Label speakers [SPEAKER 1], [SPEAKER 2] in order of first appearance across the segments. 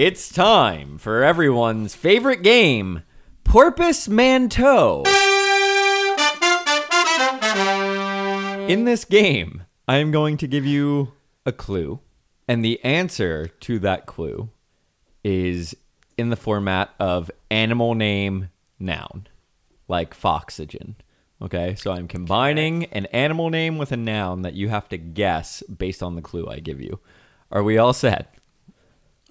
[SPEAKER 1] It's time for everyone's favorite game, Porpoise Manteau. In this game, I am going to give you a clue, and the answer to that clue is in the format of animal name noun, like foxygen. Okay, so I'm combining an animal name with a noun that you have to guess based on the clue I give you. Are we all set?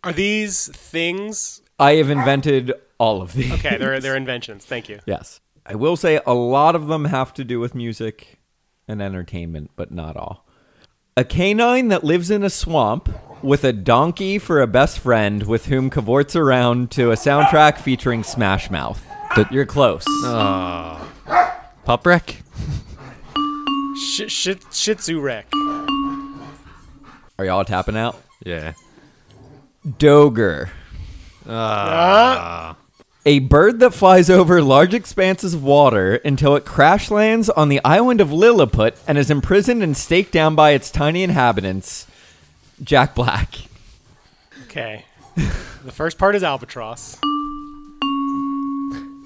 [SPEAKER 2] Are these things?
[SPEAKER 1] I have invented all of these.
[SPEAKER 2] Okay, they're they're inventions. Thank you.
[SPEAKER 1] Yes. I will say a lot of them have to do with music and entertainment, but not all. A canine that lives in a swamp with a donkey for a best friend with whom cavorts around to a soundtrack featuring Smash Mouth. But You're close. Ah.
[SPEAKER 3] Pup wreck?
[SPEAKER 2] Shit, shit, Shih Tzu wreck.
[SPEAKER 1] Are y'all tapping out?
[SPEAKER 3] Yeah.
[SPEAKER 1] Doger.
[SPEAKER 2] Ah,
[SPEAKER 1] A bird that flies over large expanses of water until it crash lands on the island of Lilliput and is imprisoned and staked down by its tiny inhabitants. Jack Black.
[SPEAKER 2] okay. the first part is albatross.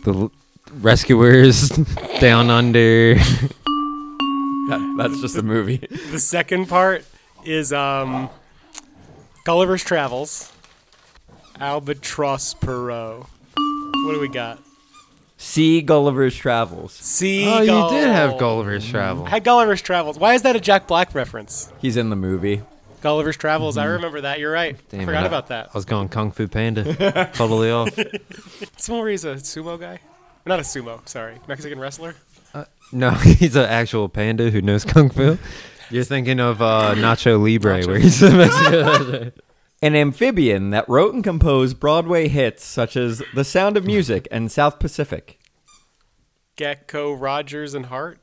[SPEAKER 3] The l- rescuers down under.
[SPEAKER 1] That's just a movie.
[SPEAKER 2] The second part is um, Gulliver's Travels. Albatross Perot. What do we got?
[SPEAKER 1] See Gulliver's Travels.
[SPEAKER 2] See.
[SPEAKER 3] Oh, you did have Gulliver's Travel.
[SPEAKER 2] Had Gulliver's Travels. Why is that a Jack Black reference?
[SPEAKER 1] He's in the movie.
[SPEAKER 2] Gulliver's Travels. I mm-hmm. remember that. You're right.
[SPEAKER 3] Damn
[SPEAKER 2] Forgot
[SPEAKER 3] it, I-
[SPEAKER 2] about that.
[SPEAKER 3] I was going Kung Fu Panda. totally off.
[SPEAKER 2] Someone where he's a sumo guy. Not a sumo. Sorry, Mexican wrestler.
[SPEAKER 3] Uh, no, he's an actual panda who knows Kung Fu. You're thinking of uh, Nacho Libre, where he's a Mexican.
[SPEAKER 1] An amphibian that wrote and composed Broadway hits such as The Sound of Music and South Pacific.
[SPEAKER 2] Gecko Rogers and Hart.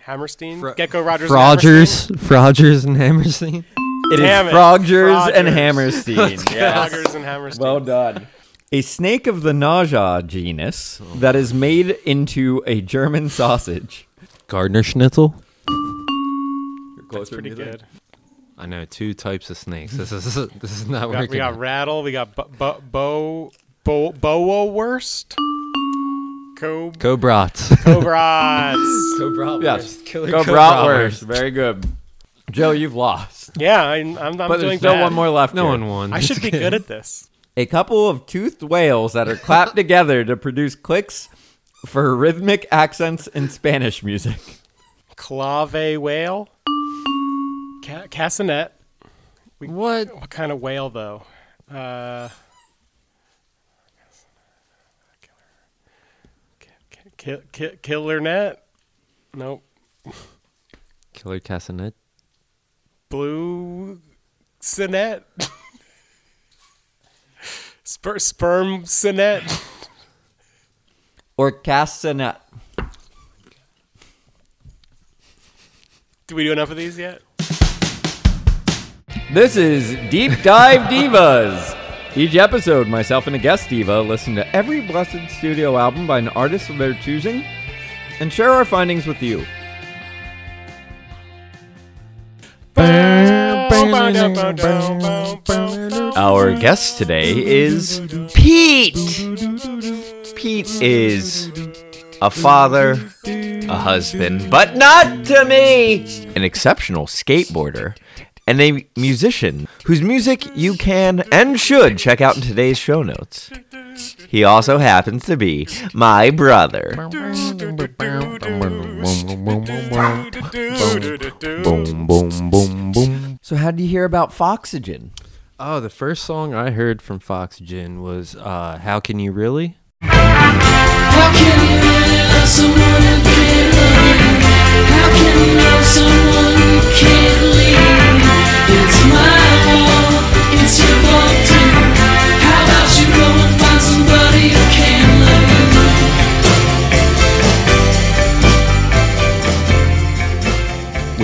[SPEAKER 2] Hammerstein.
[SPEAKER 1] Fro-
[SPEAKER 2] Gecko Rogers. and Hammerstein?
[SPEAKER 3] Frogers, Frogers, and Hammerstein.
[SPEAKER 1] It is
[SPEAKER 2] Damn it.
[SPEAKER 1] Frogers and Hammerstein. yes.
[SPEAKER 2] Rogers and Hammerstein.
[SPEAKER 1] Well done. A snake of the Naja genus that is made into a German sausage.
[SPEAKER 3] Gardner Schnitzel.
[SPEAKER 2] That's pretty good.
[SPEAKER 3] I know two types of snakes. This is this is not
[SPEAKER 2] We got,
[SPEAKER 3] working.
[SPEAKER 2] we got rattle. We got bo bo bo bo boa worst. Co
[SPEAKER 3] Cobrats.
[SPEAKER 2] cobras.
[SPEAKER 1] Yes.
[SPEAKER 3] Killer
[SPEAKER 1] Go Bratwurst. Very good. Joe, you've lost.
[SPEAKER 2] yeah, I'm, I'm, I'm
[SPEAKER 1] But
[SPEAKER 2] doing
[SPEAKER 1] there's still
[SPEAKER 2] bad.
[SPEAKER 1] one more left.
[SPEAKER 3] No
[SPEAKER 1] here.
[SPEAKER 3] one won.
[SPEAKER 2] I should be good at this.
[SPEAKER 1] A couple of toothed whales that are clapped together to produce clicks for rhythmic accents in Spanish music.
[SPEAKER 2] Clave whale. Ca- cassinet.
[SPEAKER 3] What?
[SPEAKER 2] What kind of whale though? Uh, kill, kill, kill, killer net. Nope.
[SPEAKER 3] Killer Castanet.
[SPEAKER 2] Blue sinet. Sper- sperm sinet.
[SPEAKER 1] Or castanet.
[SPEAKER 2] Do we do enough of these yet?
[SPEAKER 1] This is Deep Dive Divas. Each episode, myself and a guest diva listen to every blessed studio album by an artist of their choosing and share our findings with you. Our guest today is Pete. Pete is a father, a husband, but not to me, an exceptional skateboarder, and a musician whose music you can and should check out in today's show notes. He also happens to be my brother. So, how did you hear about Foxygen?
[SPEAKER 3] Oh, the first song I heard from Foxygen was uh, "How Can You Really."
[SPEAKER 4] How can you really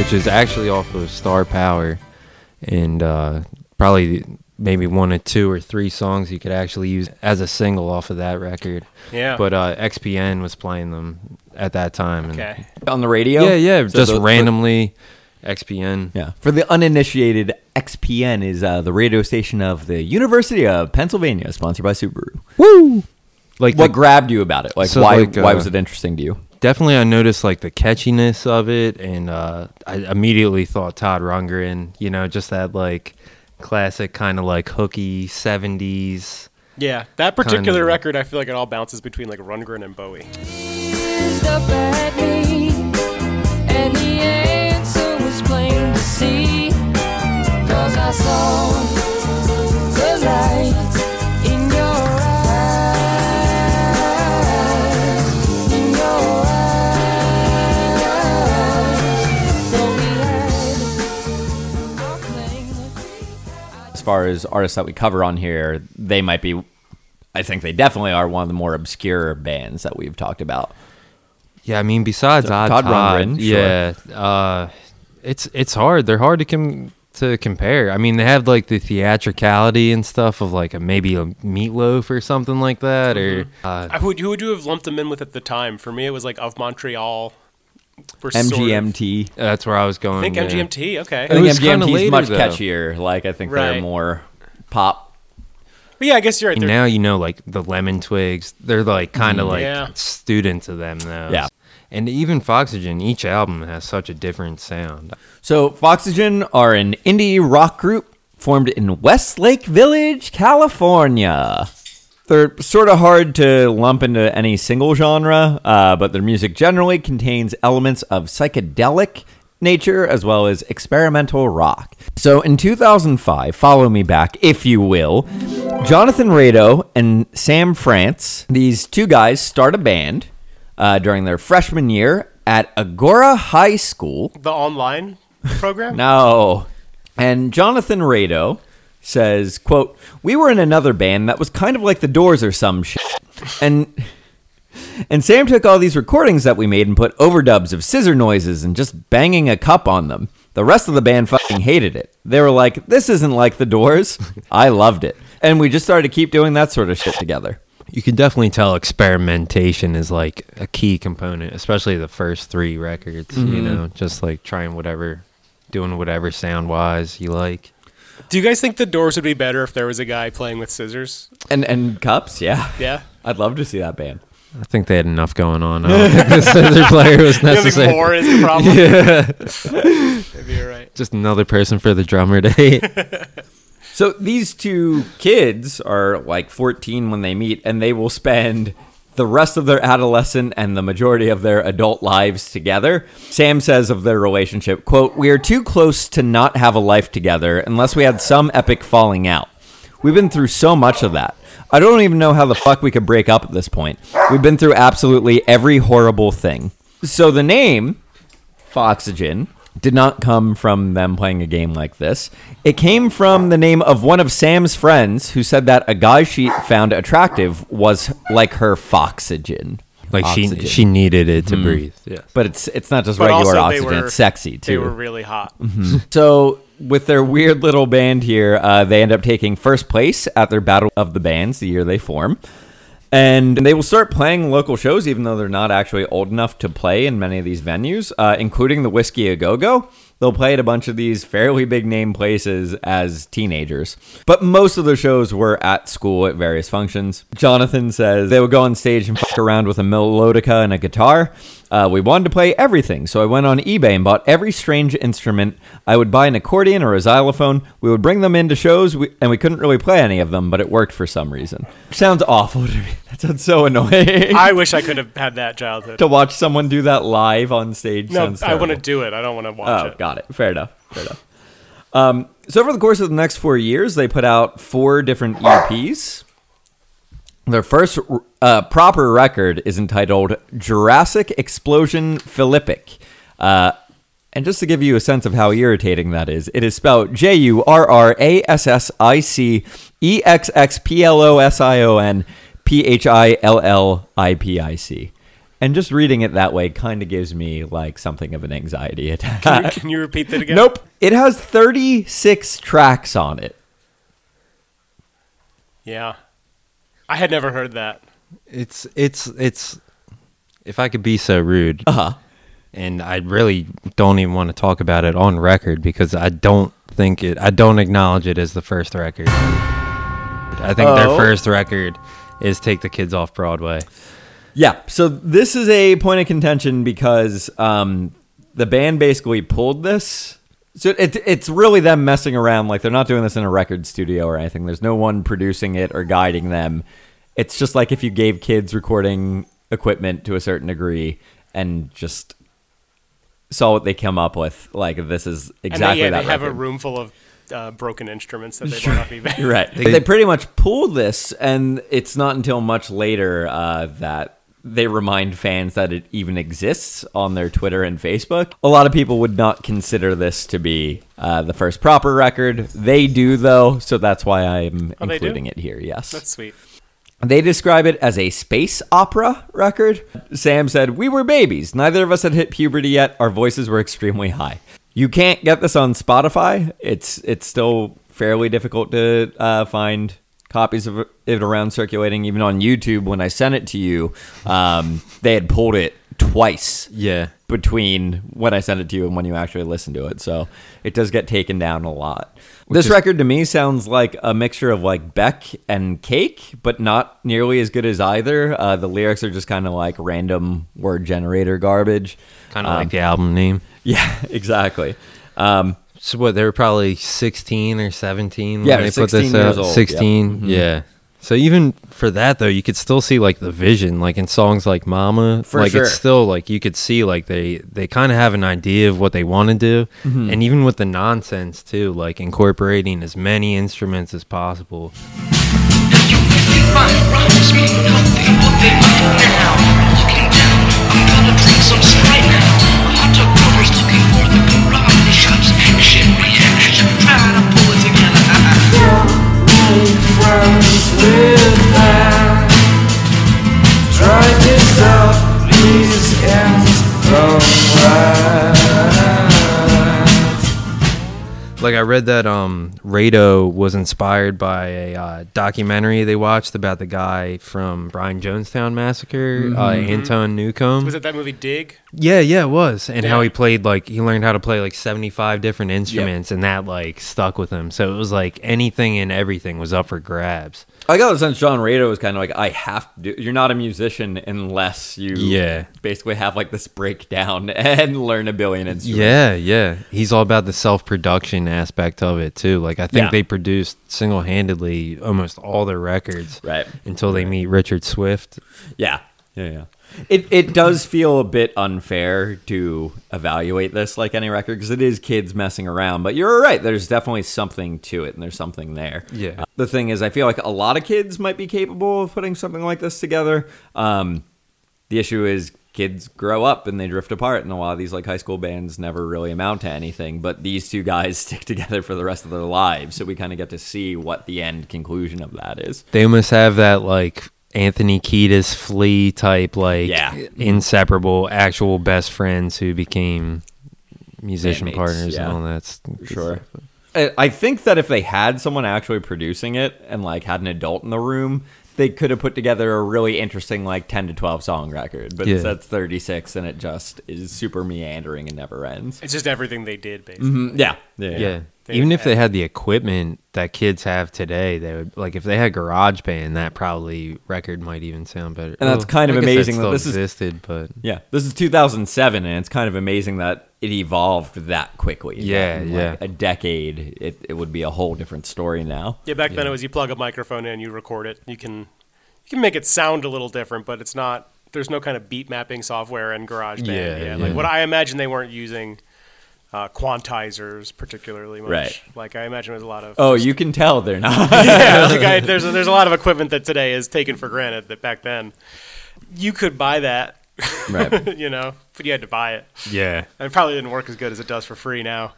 [SPEAKER 3] which is actually off of Star Power, and uh, probably maybe one or two or three songs you could actually use as a single off of that record.
[SPEAKER 2] Yeah.
[SPEAKER 3] But uh, XPN was playing them at that time. And
[SPEAKER 2] okay.
[SPEAKER 1] On the radio?
[SPEAKER 3] Yeah, yeah,
[SPEAKER 1] So
[SPEAKER 3] just
[SPEAKER 1] the-
[SPEAKER 3] randomly XPN.
[SPEAKER 1] Yeah. For the uninitiated XPN is uh, the radio station of the University of Pennsylvania, sponsored by Subaru.
[SPEAKER 3] Woo! Like
[SPEAKER 1] What
[SPEAKER 3] the,
[SPEAKER 1] grabbed you about it? Like
[SPEAKER 3] So,
[SPEAKER 1] why
[SPEAKER 3] like,
[SPEAKER 1] why
[SPEAKER 3] uh,
[SPEAKER 1] was it interesting to you?
[SPEAKER 3] definitely I noticed like the catchiness of it, and uh, I immediately thought Todd Rundgren. You know, just that like classic kind of like hooky '70s.
[SPEAKER 2] Yeah, that particular
[SPEAKER 3] Kinda.
[SPEAKER 2] record, I feel like it all bounces between like Rundgren and Bowie.
[SPEAKER 4] Gazed up at me, and
[SPEAKER 1] far as artists that we cover on here, they might be. I think they definitely are one of the more obscure bands that we've talked about.
[SPEAKER 3] Yeah, I mean, besides
[SPEAKER 1] So,
[SPEAKER 3] Odd
[SPEAKER 1] Todd
[SPEAKER 3] Todd,
[SPEAKER 1] Rundgren, sure.
[SPEAKER 3] yeah, uh, it's it's hard. They're hard to com- to compare. I mean, they have like the theatricality and stuff of like a, maybe a meatloaf or something like that, or uh,
[SPEAKER 2] I would, who would you have lumped them in with at the time? For me, it was like of Montreal. Were sort of-
[SPEAKER 1] MGMT.
[SPEAKER 3] that's where I was going.
[SPEAKER 2] I think
[SPEAKER 3] yeah.
[SPEAKER 2] MGMT. Okay.
[SPEAKER 1] I think
[SPEAKER 3] was kinda
[SPEAKER 1] MGMT is
[SPEAKER 3] later,
[SPEAKER 1] much
[SPEAKER 3] though.
[SPEAKER 1] catchier. Like I think they're
[SPEAKER 2] Right.
[SPEAKER 1] more pop.
[SPEAKER 2] But yeah, I guess you're right.
[SPEAKER 3] And
[SPEAKER 2] They're-
[SPEAKER 3] now you know, like the Lemon Twigs, they're like mm. kind of like
[SPEAKER 2] Yeah.
[SPEAKER 3] students of them though.
[SPEAKER 1] Yeah.
[SPEAKER 3] And even Foxygen, each album has such a different sound.
[SPEAKER 1] So Foxygen are an indie rock group formed in Westlake Village, California. They're sort of hard to lump into any single genre, uh, but their music generally contains elements of psychedelic nature as well as experimental rock. So in 2005, follow me back, if you will, Jonathan Rado and Sam France, these two guys start a band uh, during their freshman year at Agoura High School.
[SPEAKER 2] the online program.
[SPEAKER 1] No. And Jonathan Rado says, quote, We were in another band that was kind of like the Doors or some shit. And and Sam took all these recordings that we made and put overdubs of scissor noises and just banging a cup on them. The rest of the band fucking hated it. They were like, This isn't like the Doors. I loved it. And we just started to keep doing that sort of shit together.
[SPEAKER 3] You can definitely tell experimentation is like a key component, especially the first three records. You mm-hmm. know, just like trying whatever, doing whatever sound wise you like.
[SPEAKER 2] Do you guys think the Doors would be better if there was a guy playing with scissors?
[SPEAKER 1] And and cups, yeah.
[SPEAKER 2] Yeah.
[SPEAKER 1] I'd love to see that band.
[SPEAKER 3] I think they had enough going on. I don't think the scissor player was
[SPEAKER 2] You don't think
[SPEAKER 3] necessary.
[SPEAKER 2] more is the problem? yeah. Maybe you're right.
[SPEAKER 3] Just another person for the drummer to hate.
[SPEAKER 1] So these two kids are like 14 when they meet, and they will spend the rest of their adolescent and the majority of their adult lives together. Sam says of their relationship, quote, We are too close to not have a life together unless we had some epic falling out. We've been through so much of that. I don't even know how the fuck we could break up at this point. We've been through absolutely every horrible thing. So the name Foxygen did not come from them playing a game like this. It came from the name of one of Sam's friends who said that a guy she found attractive was like her Foxygen.
[SPEAKER 3] Like she
[SPEAKER 1] Oxygen.
[SPEAKER 3] she needed it to breathe. Yes.
[SPEAKER 1] But it's it's not just
[SPEAKER 2] But
[SPEAKER 1] regular oxygen,
[SPEAKER 2] were-
[SPEAKER 1] it's sexy too.
[SPEAKER 2] They were really hot.
[SPEAKER 1] So with their weird little band here, uh, they end up taking first place at their Battle of the Bands the year they form. And they will start playing local shows, even though they're not actually old enough to play in many of these venues, uh, including the Whiskey A Go Go. They'll play at a bunch of these fairly big name places as teenagers. But most of the shows were at school at various functions. Jonathan says they would go on stage and fuck around with a melodica and a guitar. Uh, we wanted to play everything, so I went on eBay and bought every strange instrument. I would buy an accordion or a xylophone. We would bring them into shows, we, and we couldn't really play any of them, but it worked for some reason. Sounds awful to me. That sounds so annoying.
[SPEAKER 2] I wish I could have had that childhood.
[SPEAKER 1] to watch someone do that live on stage
[SPEAKER 2] No,
[SPEAKER 1] sounds
[SPEAKER 2] I want to do it. I don't want to watch
[SPEAKER 1] Oh,
[SPEAKER 2] it.
[SPEAKER 1] got it. Fair enough. Fair enough. Um, so over the course of the next four years, they put out four different EPs. Their first uh, proper record is entitled Jurrassic Exxplosion Phillipic. Uh, and just to give you a sense of how irritating that is, it is spelled J U R R A S S I C E X X P L O S I O N P H I L L I P I C. And just reading it that way kind of gives me like something of an anxiety attack.
[SPEAKER 2] Can you, can you repeat that again?
[SPEAKER 1] Nope. It has 36 tracks on it.
[SPEAKER 2] Yeah. I had never heard that.
[SPEAKER 3] It's it's it's if I could be so rude,
[SPEAKER 1] Uh-huh.
[SPEAKER 3] and I really don't even want to talk about it on record because I don't think it. I don't acknowledge it as the first record. I think their
[SPEAKER 1] Oh.
[SPEAKER 3] first record is "Take the Kids Off Broadway."
[SPEAKER 1] Yeah. So this is a point of contention because um, the band basically pulled this. So it, it's really them messing around. Like they're not doing this in a record studio or anything. There's no one producing it or guiding them. It's just like if you gave kids recording equipment to a certain degree and just saw what they come up with. Like this is
[SPEAKER 2] And
[SPEAKER 1] exactly
[SPEAKER 2] they, yeah,
[SPEAKER 1] that.
[SPEAKER 2] they have a room full of uh, broken instruments that they bought off eBay.
[SPEAKER 1] You're right. They, pretty much pulled this, and it's not until much later uh, that they remind fans that it even exists on their Twitter and Facebook. A lot of people would not consider this to be uh, the first proper record. They do, though, so that's why I'm
[SPEAKER 2] Oh,
[SPEAKER 1] including it here. Yes.
[SPEAKER 2] That's sweet.
[SPEAKER 1] They describe it as a space opera record. Sam said, We were babies. Neither of us had hit puberty yet. Our voices were extremely high. You can't get this on Spotify. It's it's still fairly difficult to uh, find copies of it around circulating. Even on YouTube, when I sent it to you, um, they had pulled it twice
[SPEAKER 3] Yeah,
[SPEAKER 1] between when I sent it to you and when you actually listen to it. So it does get taken down a lot. this record to me sounds like a mixture of like Beck and Cake, but not nearly as good as either. Uh, the lyrics are just kind of like random word generator garbage.
[SPEAKER 3] kind of
[SPEAKER 1] Um,
[SPEAKER 3] like the album name.
[SPEAKER 1] Yeah, exactly. Um,
[SPEAKER 3] So what? They were probably sixteen or seventeen.
[SPEAKER 1] Yeah,
[SPEAKER 3] when they
[SPEAKER 1] they're
[SPEAKER 3] put this
[SPEAKER 1] 16 years
[SPEAKER 3] out.
[SPEAKER 1] old, yeah.
[SPEAKER 3] Sixteen. Yeah. So even for that though, you could still see like the vision, like in songs like "Mama."
[SPEAKER 1] For
[SPEAKER 3] like
[SPEAKER 1] sure.
[SPEAKER 3] it's still like you could see like they they kind of have an idea of what they want to do,
[SPEAKER 1] Mm-hmm.
[SPEAKER 3] and even with the nonsense too, like incorporating as many instruments as possible. Read that um Rado was inspired by a uh, documentary they watched about the guy from Brian Jonestown Massacre, uh, Anton Newcombe.
[SPEAKER 2] Was it that movie Dig?
[SPEAKER 3] Yeah, yeah, it was. And how he played like he learned how to play like 75 different instruments and that like stuck with him. So it was like anything and everything was up for grabs.
[SPEAKER 1] I got the sense John Rado was kind of like, I have to do. You're not a musician unless you
[SPEAKER 3] Yeah.
[SPEAKER 1] basically have like this breakdown and learn a billion instruments.
[SPEAKER 3] Yeah, yeah. He's all about the self-production aspect of it too. Like I think
[SPEAKER 1] Yeah.
[SPEAKER 3] they produced single-handedly almost all their records
[SPEAKER 1] Right.
[SPEAKER 3] until they meet Richard Swift.
[SPEAKER 1] Yeah, yeah, yeah. It it does feel a bit unfair to evaluate this like any record because it is kids messing around. But you're right. There's definitely something to it, and there's something there.
[SPEAKER 3] Yeah.
[SPEAKER 1] Uh, the thing is, I feel like a lot of kids might be capable of putting something like this together. Um, the issue is kids grow up and they drift apart, and a lot of these like high school bands never really amount to anything. But these two guys stick together for the rest of their lives, so we kind of get to see what the end conclusion of that is.
[SPEAKER 3] They almost have that like Anthony Kiedis flea type like
[SPEAKER 1] Yeah.
[SPEAKER 3] inseparable actual best friends who became musician
[SPEAKER 1] Bandmates,
[SPEAKER 3] partners
[SPEAKER 1] yeah.
[SPEAKER 3] and all that. s-
[SPEAKER 1] Sure. I I think that if they had someone actually producing it and like had an adult in the room, they could have put together a really interesting like 10 to 12 song record. But
[SPEAKER 3] Yeah.
[SPEAKER 1] that's 36 and it just is super meandering and never ends.
[SPEAKER 2] It's just everything they did, basically.
[SPEAKER 1] Mm, Yeah. Yeah.
[SPEAKER 3] Yeah.
[SPEAKER 2] They
[SPEAKER 3] Even if they
[SPEAKER 2] had-
[SPEAKER 3] had the equipment that kids have today, they would like if they had GarageBand, that probably record might even sound better.
[SPEAKER 1] And that's kind of amazing that
[SPEAKER 3] still
[SPEAKER 1] this is-
[SPEAKER 3] existed, but
[SPEAKER 1] Yeah. This is 2007 and it's kind of amazing that it evolved that quickly.
[SPEAKER 3] Yeah,
[SPEAKER 1] That in,
[SPEAKER 3] yeah.
[SPEAKER 1] Like a decade, it, it would be a whole different story now.
[SPEAKER 2] Yeah, back then it was you plug a microphone in, you record it. You can you can make it sound a little different, but it's not. There's no kind of beat mapping software in GarageBand.
[SPEAKER 3] Yeah,
[SPEAKER 2] Yeah,
[SPEAKER 3] yeah.
[SPEAKER 2] like what I imagine they weren't using uh, quantizers particularly much.
[SPEAKER 1] Right.
[SPEAKER 2] Like I imagine there's a lot of.
[SPEAKER 1] Oh, you can tell they're not.
[SPEAKER 2] yeah, like I, there's a, there's a lot of equipment that today is taken for granted that back then you could buy that.
[SPEAKER 1] Right.
[SPEAKER 2] you know, but you had to buy it.
[SPEAKER 3] yeah.
[SPEAKER 2] And it probably didn't work as good as it does for free now.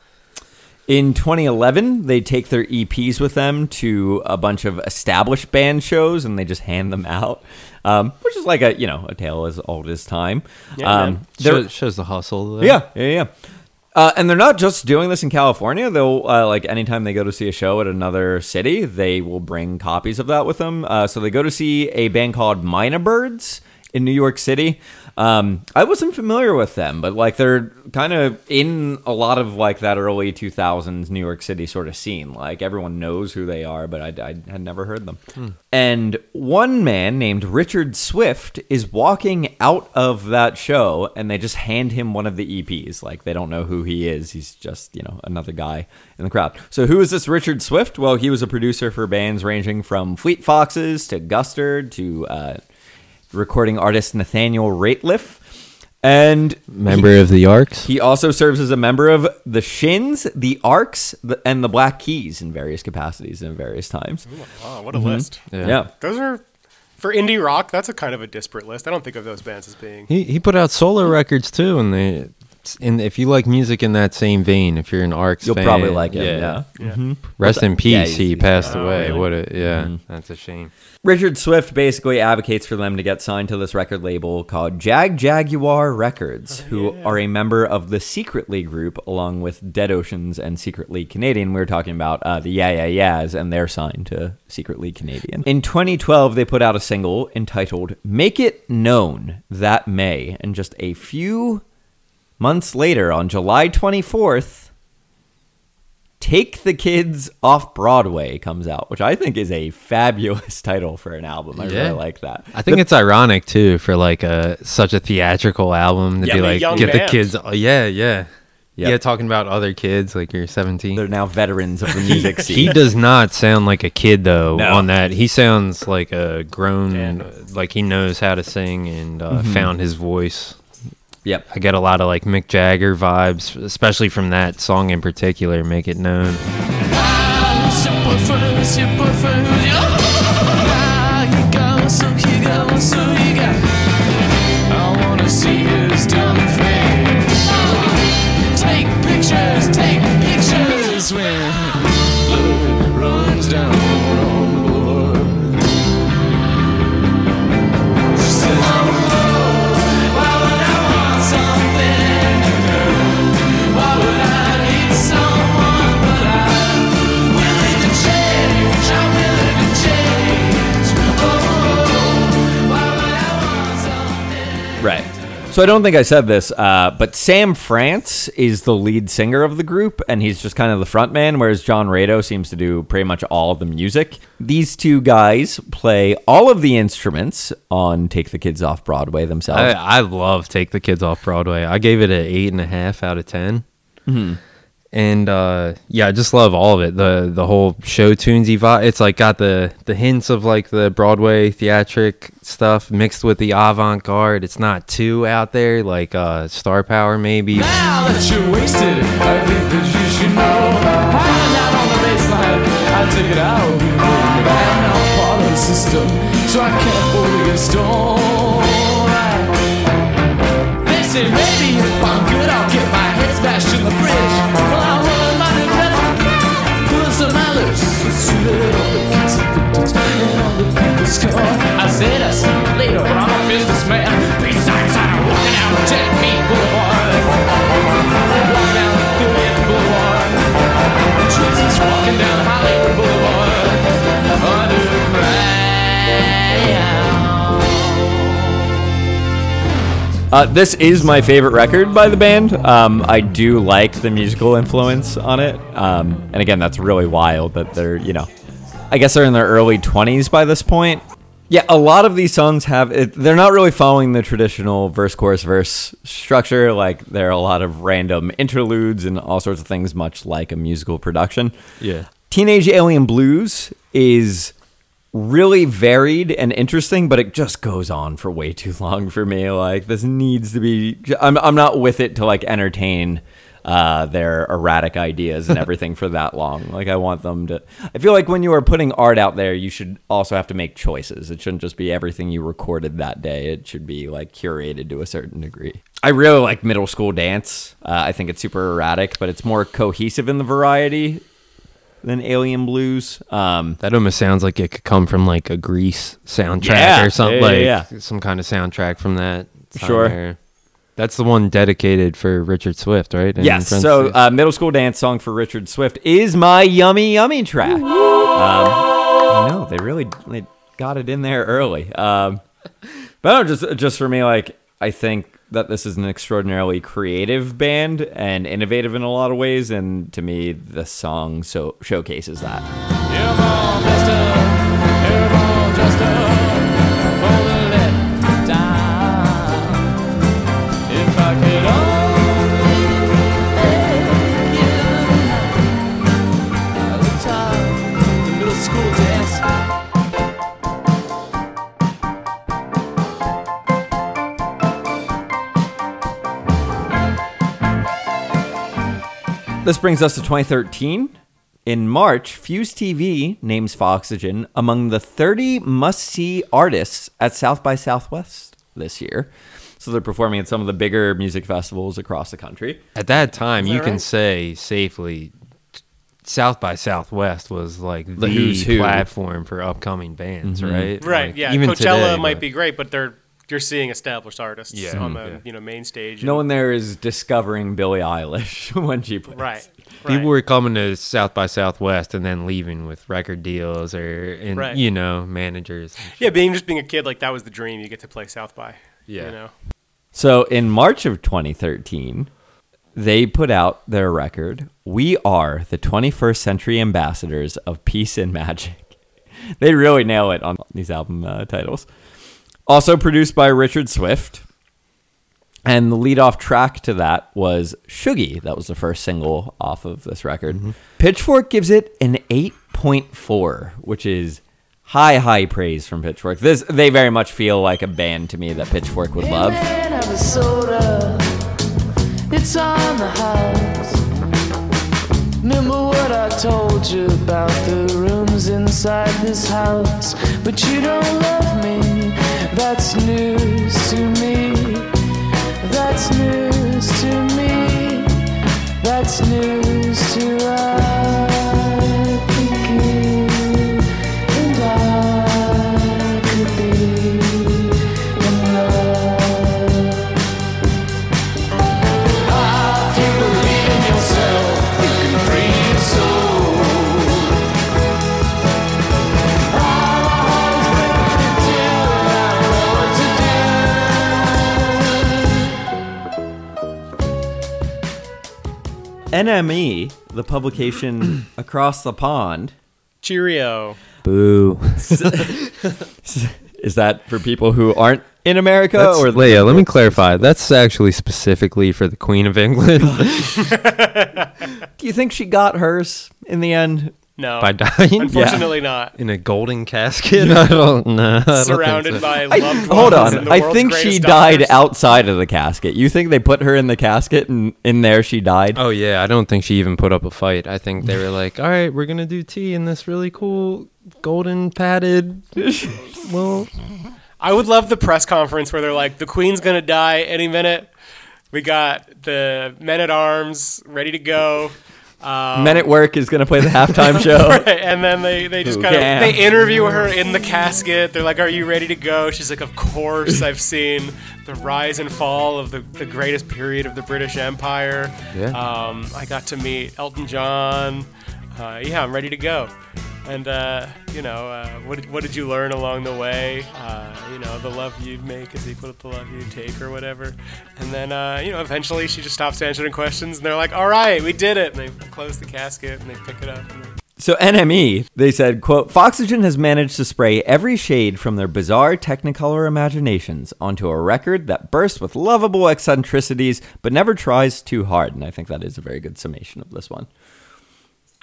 [SPEAKER 1] In 2011, they take their EPs with them to a bunch of established band shows and they just hand them out, um, which is like a you know a tale as old as time.
[SPEAKER 2] Yeah,
[SPEAKER 1] um,
[SPEAKER 3] Shows, shows the hustle. Though.
[SPEAKER 1] yeah, yeah, yeah. Uh, and they're not just doing this in California. They'll uh, like anytime they go to see a show at another city, they will bring copies of that with them. Uh, so they go to see a band called Mynabirds in New York City. Um, I wasn't familiar with them, but like they're kind of in a lot of like that early 2000s New York City sort of scene. Like everyone knows who they are, but I, I had never heard them. And one man named Richard Swift is walking out of that show, and they just hand him one of the EPs. Like they don't know who he is. He's just you know another guy in the crowd. So who is this Richard Swift? Well, he was a producer for bands ranging from Fleet Foxes to Guster to uh, recording artist Nathaniel Rateliff. And
[SPEAKER 3] Member of the Arcs.
[SPEAKER 1] he also serves as a member of the Shins, the Arcs, the, and the Black Keys in various capacities and various times.
[SPEAKER 2] Wow, what a mm-hmm. list.
[SPEAKER 1] Yeah.
[SPEAKER 2] Those are for indie rock. That's a kind of a disparate list. I don't think of those bands as being.
[SPEAKER 3] He he put out solo records too, and they. And if you like music in that same vein, if you're an Arcs
[SPEAKER 1] You'll
[SPEAKER 3] fan,
[SPEAKER 1] probably like him. Yeah.
[SPEAKER 2] Yeah.
[SPEAKER 3] Rest in peace.
[SPEAKER 1] Yeah, he's-
[SPEAKER 3] he
[SPEAKER 1] he's-
[SPEAKER 3] passed
[SPEAKER 2] Oh,
[SPEAKER 3] away.
[SPEAKER 2] really?
[SPEAKER 3] What a yeah.
[SPEAKER 1] Mm-hmm.
[SPEAKER 3] That's a shame.
[SPEAKER 1] Richard Swift basically advocates for them to get signed to this record label called Jagjaguwar Records, who are a member of the Secretly group, along with Dead Oceans and Secretly Canadian. We were talking about uh, the Yeah Yeah Yeahs, and they're signed to Secretly Canadian. In 2012, they put out a single entitled "Make It Known That May," and just a few months later, on July 24th. Take the Kids Off Broadway comes out, which I think is a fabulous title for an album. I
[SPEAKER 3] Yeah.
[SPEAKER 1] really like that.
[SPEAKER 3] I think it's ironic too for like a such a theatrical album to
[SPEAKER 2] Yeah,
[SPEAKER 3] be like get the kids. Oh, yeah, yeah,
[SPEAKER 1] Yep.
[SPEAKER 3] yeah. Talking about other kids like you're 17.
[SPEAKER 1] They're now veterans of the music scene.
[SPEAKER 3] He does not sound like a kid though
[SPEAKER 1] No.
[SPEAKER 3] on that. He sounds like a grown, like he knows how to sing and uh,
[SPEAKER 1] Mm-hmm.
[SPEAKER 3] found his voice.
[SPEAKER 1] Yep.
[SPEAKER 3] I get a lot of like Mick Jagger vibes, especially from that song in particular. Make it known.
[SPEAKER 5] It's your boyfriend, it's your boyfriend, who's your you got one, so you got one, so you got I wanna see his dumb face Take pictures, take pictures When blood runs down
[SPEAKER 1] So I don't think I said this, uh, but Sam France is the lead singer of the group, and he's just kind of the front man, whereas John Rado seems to do pretty much all of the music. These two guys play all of the instruments on Take the Kids Off Broadway themselves.
[SPEAKER 3] I, I love Take the Kids Off Broadway. I gave it an eight and a half out of 10
[SPEAKER 1] Mm-hmm.
[SPEAKER 3] And uh, yeah, I just love all of it. The the whole show tunesy vibe. It's like got the the hints of like the Broadway theatric stuff mixed with the avant garde. It's not too out there like uh, Star Power maybe.
[SPEAKER 5] Now that you're wasted, I think that you should know. Out on the baseline, I took it out. I'm now part of the system, so I can't to get stoned. On the victims and on the people's. I said I see you later, but I'm a businessman. Besides, I'm walking down 10 feet boulevard. Walking down 30th Boulevard. Jesus walking down Hollywood
[SPEAKER 1] Uh, this is my favorite record by the band. Um, I do like the musical influence on it. Um, and again, that's really wild that they're, you know, I guess they're in their early 20s by this point. Yeah, a lot of these songs have, it, they're not really following the traditional verse, chorus, verse structure. Like, there are a lot of random interludes and all sorts of things, much like a musical production.
[SPEAKER 3] Yeah.
[SPEAKER 1] Teenage Alien Blues is really varied and interesting, but it just goes on for way too long for me. Like this needs to be. I'm I'm not with it to like entertain uh, their erratic ideas and everything for that long. Like I want them to. I feel like when you are putting art out there, you should also have to make choices. It shouldn't just be everything you recorded that day. It should be like curated to a certain degree. I really like middle school dance. Uh, I think it's super erratic, but it's more cohesive in the variety than Alien Blues. Um,
[SPEAKER 3] That almost sounds like it could come from like a Grease soundtrack
[SPEAKER 1] Yeah,
[SPEAKER 3] or something
[SPEAKER 1] yeah,
[SPEAKER 3] like
[SPEAKER 1] yeah,
[SPEAKER 3] some kind of soundtrack from that.
[SPEAKER 1] Sure.
[SPEAKER 3] there. That's the one dedicated for Richard Swift, right? In
[SPEAKER 1] yes. So, uh, middle school dance song for Richard Swift is my yummy yummy track. Um, I know they really they got it in there early. Um, but But no, just just for me, like I think that this is an extraordinarily creative band and innovative in a lot of ways, and to me, the song so showcases that. This brings us to 2013. In March, Fuse TV names Foxygen among the 30 must-see artists at South by Southwest this year. So they're performing at some of the bigger music festivals across the country.
[SPEAKER 3] At that time, you can say safely, South by Southwest was like the,
[SPEAKER 1] who's who.
[SPEAKER 3] platform for upcoming bands, mm-hmm. right?
[SPEAKER 2] Right.
[SPEAKER 3] Like,
[SPEAKER 2] yeah.
[SPEAKER 3] even
[SPEAKER 2] Coachella
[SPEAKER 3] today,
[SPEAKER 2] might
[SPEAKER 3] but-
[SPEAKER 2] be great, but they're you're seeing established artists
[SPEAKER 3] Yeah.
[SPEAKER 2] on the.
[SPEAKER 3] Yeah.
[SPEAKER 2] you know main stage.
[SPEAKER 1] No
[SPEAKER 2] and-
[SPEAKER 1] one there is discovering Billie Eilish when she plays.
[SPEAKER 2] Right.
[SPEAKER 3] People
[SPEAKER 2] right.
[SPEAKER 3] were coming to South by Southwest and then leaving with record deals or, and
[SPEAKER 2] Right.
[SPEAKER 3] you know, managers.
[SPEAKER 2] Yeah, being just being a kid like that was the dream. You get to play South by.
[SPEAKER 3] Yeah.
[SPEAKER 2] You know.
[SPEAKER 1] So in March of 2013, they put out their record, We Are the 21st Century Ambassadors of Peace and Magic. They really nail it on these album uh, titles. Also produced by Richard Swift. And the lead-off track to that was Shuggie. That was the first single off of this record. Mm-hmm. Pitchfork gives it an 8.4, which is high, high praise from Pitchfork. This they very much feel like a band to me that Pitchfork would love.
[SPEAKER 5] man, have a soda. It's on the house. Remember what I told you about the rooms inside this house? But you don't love me. That's news to me. That's news to me. That's news to you and I could be
[SPEAKER 1] NME, the publication across the pond.
[SPEAKER 2] Cheerio.
[SPEAKER 3] Boo.
[SPEAKER 1] Is that for people who aren't in America
[SPEAKER 3] That's,
[SPEAKER 1] or
[SPEAKER 3] Leia, let me clarify. That's actually specifically for the Queen of England
[SPEAKER 1] Do you think she got hers in the end?
[SPEAKER 2] No.
[SPEAKER 3] by dying
[SPEAKER 2] Unfortunately, not.
[SPEAKER 3] in a golden casket. I don't know. I don't think
[SPEAKER 2] Surrounded
[SPEAKER 3] so.
[SPEAKER 2] by
[SPEAKER 1] I-
[SPEAKER 2] loved ones.
[SPEAKER 1] hold on.
[SPEAKER 2] the
[SPEAKER 1] I think she died
[SPEAKER 2] doctors.
[SPEAKER 1] outside of the casket. You think they put her in the casket and in there she died?
[SPEAKER 3] Oh yeah, I don't think she even put up a fight. I think they were like, "All right, we're gonna do tea in this really cool golden padded." well,
[SPEAKER 2] I would love the press conference where they're like, the queen's gonna die any minute. We got the men at arms ready to go. Um,
[SPEAKER 1] Men at Work is going to play the halftime show.
[SPEAKER 2] and then they, they just kind of they interview her in the casket. They're like, "Are you ready to go?" She's like, "Of course. I've seen the rise and fall of the, the greatest period of the British Empire.
[SPEAKER 3] Yeah.
[SPEAKER 2] Um, I got to meet Elton John. Uh, yeah, I'm ready to go." And uh, you know, uh, what did, what did you learn along the way? Uh, you know, the love you make is equal to the love you take, or whatever. And then uh, you know, eventually she just stops answering questions, and they're like, "All right, we did it." And they close the casket and they pick it up.
[SPEAKER 1] So NME, they said, quote, Foxygen has managed to spray every shade from their bizarre technicolor imaginations onto a record that bursts with lovable eccentricities but never tries too hard. And I think that is a very good summation of this one.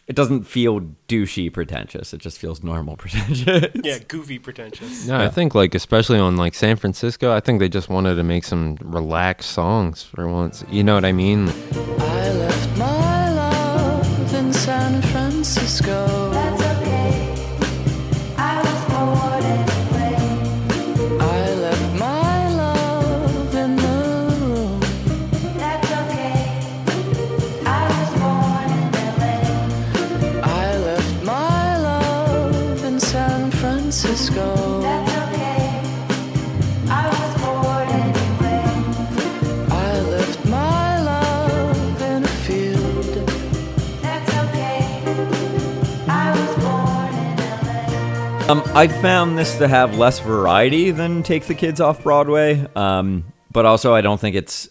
[SPEAKER 1] It doesn't feel douchey pretentious. It just feels normal pretentious.
[SPEAKER 2] yeah, goofy, pretentious.
[SPEAKER 3] no, I think like especially on like San Francisco, I think they just wanted to make some relaxed songs for once. You know what I mean?
[SPEAKER 5] I
[SPEAKER 1] Um, I found this to have less variety than Take the Kids Off Broadway, um, but also I don't think it's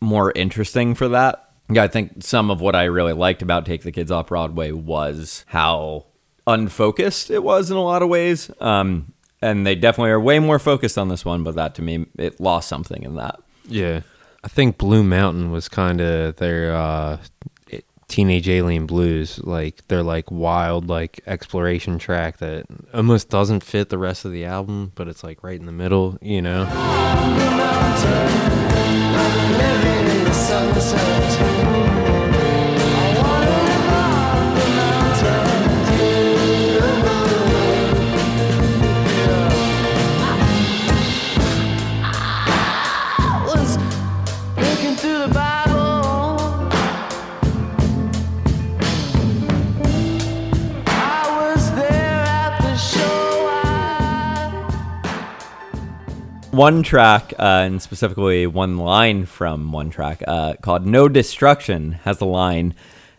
[SPEAKER 1] more interesting for that. Yeah, I think some of what I really liked about Take the Kids Off Broadway was how unfocused it was in a lot of ways. Um, and they definitely are way more focused on this one, but that to me, it lost something in that.
[SPEAKER 3] Yeah. I think Blue Mountain was kind of their uh, Teenage Alien Blues. Like, they're like wild, like exploration track that almost doesn't fit the rest of the album, but it's like right in the middle, you know?
[SPEAKER 5] was
[SPEAKER 1] one track, uh, and specifically one line from one track uh, called No Destruction has the line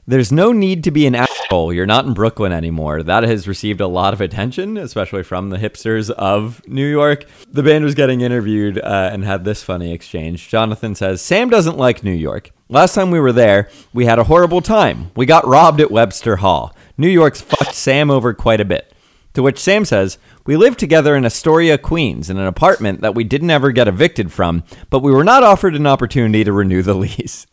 [SPEAKER 1] There's no need to be an asshole. You're not in Brooklyn anymore. That has received a lot of attention, especially from the hipsters of New York. The band was getting interviewed uh, and had this funny exchange. Jonathan says Sam doesn't like New York. Last time we were there, we had a horrible time. We got robbed at Webster Hall. New York's fucked Sam over quite a bit. To which Sam says, We lived together in Astoria, Queens, in an apartment that we didn't ever get evicted from, but we were not offered an opportunity to renew the lease.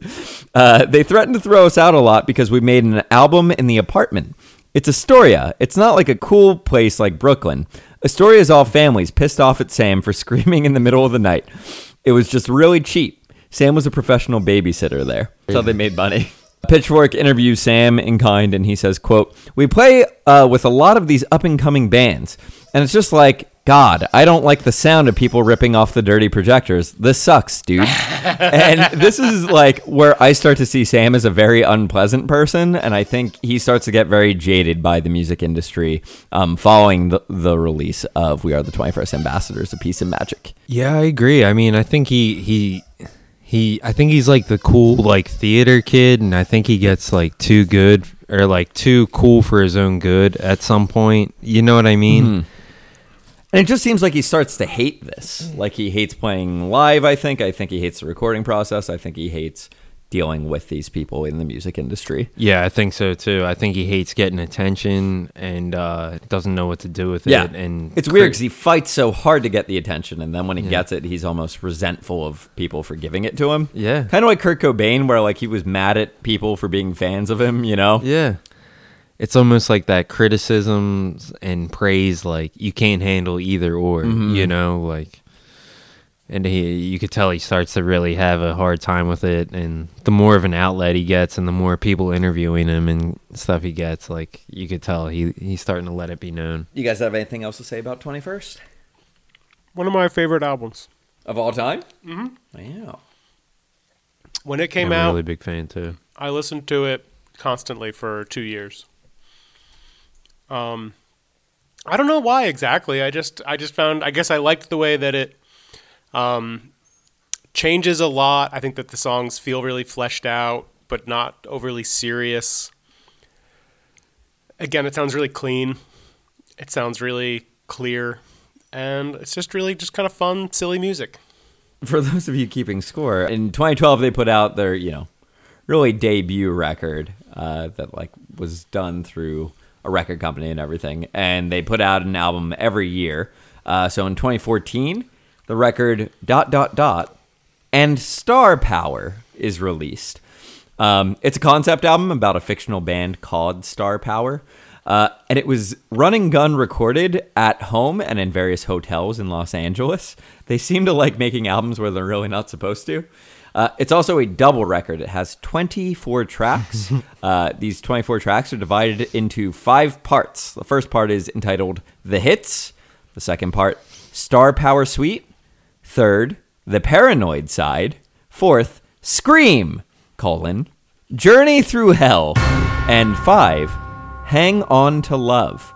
[SPEAKER 1] Uh, they threatened to throw us out a lot because we made an album in the apartment. It's Astoria. It's not like a cool place like Brooklyn. Astoria is all families pissed off at Sam for screaming in the middle of the night. It was just really cheap. Sam was a professional babysitter there. So they made money. Pitchfork interviews Sam in kind, and he says, "quote We play uh, with a lot of these up and coming bands, and it's just like God. I don't like the sound of people ripping off the dirty projectors. This sucks, dude." and this is like where I start to see Sam as a very unpleasant person, and I think he starts to get very jaded by the music industry um, following the, the release of "We Are the 21st Ambassadors: A Piece of Magic."
[SPEAKER 3] Yeah, I agree. I mean, I think he he he I think he's like the cool like theater kid and I think he gets like too good or like too cool for his own good at some point. You know what I mean? Mm-hmm.
[SPEAKER 1] And it just seems like he starts to hate this. Like he hates playing live, I think. I think he hates the recording process. I think he hates dealing with these people in the music industry.
[SPEAKER 3] Yeah, I think so too. I think he hates getting attention and uh doesn't know what to do with
[SPEAKER 1] Yeah.
[SPEAKER 3] it and
[SPEAKER 1] it's weird because he fights so hard to get the attention. And then when he gets it, he's almost resentful of people for giving it to him.
[SPEAKER 3] Yeah.
[SPEAKER 1] Kind of like Kurt Cobain, where like he was mad at people for being fans of him, you know?
[SPEAKER 3] Yeah. It's almost like that criticism and praise, like you can't handle either or,
[SPEAKER 1] Mm-hmm.
[SPEAKER 3] you know, like, and he, you could tell he starts to really have a hard time with it. And the more of an outlet he gets, and the more people interviewing him and stuff he gets, like you could tell he he's starting to let it be known.
[SPEAKER 1] You guys have anything else to say about 21st?
[SPEAKER 2] One of my favorite albums.
[SPEAKER 1] Of all time? Mm-hmm. Yeah.
[SPEAKER 2] When it came out.
[SPEAKER 3] I'm a
[SPEAKER 2] out,
[SPEAKER 3] really big fan too.
[SPEAKER 2] I listened to it constantly for two years. Um, I don't know why exactly. I just I just found I guess I liked the way that it um, changes a lot. I think that the songs feel really fleshed out, but not overly serious. Again, it sounds really clean. It sounds really clear, and it's just really just kind of fun, silly music.
[SPEAKER 1] for those of you keeping score, in 2012 they put out their, you know, really debut record uh, that like was done through a record company and everything, and they put out an album every year. Uh, so in 2014, the record dot dot dot and Star Power is released. Um, it's a concept album about a fictional band called Star Power. Uh, and it was run and gun recorded at home and in various hotels in Los Angeles. They seem to like making albums where they're really not supposed to. Uh, it's also a double record. It has 24 tracks. uh, these 24 tracks are divided into five parts. The first part is entitled The Hits. The second part, Star Power Suite. Third, The Paranoid Side. Fourth, Scream, colon, Journey Through Hell. And five, Hang On to Love.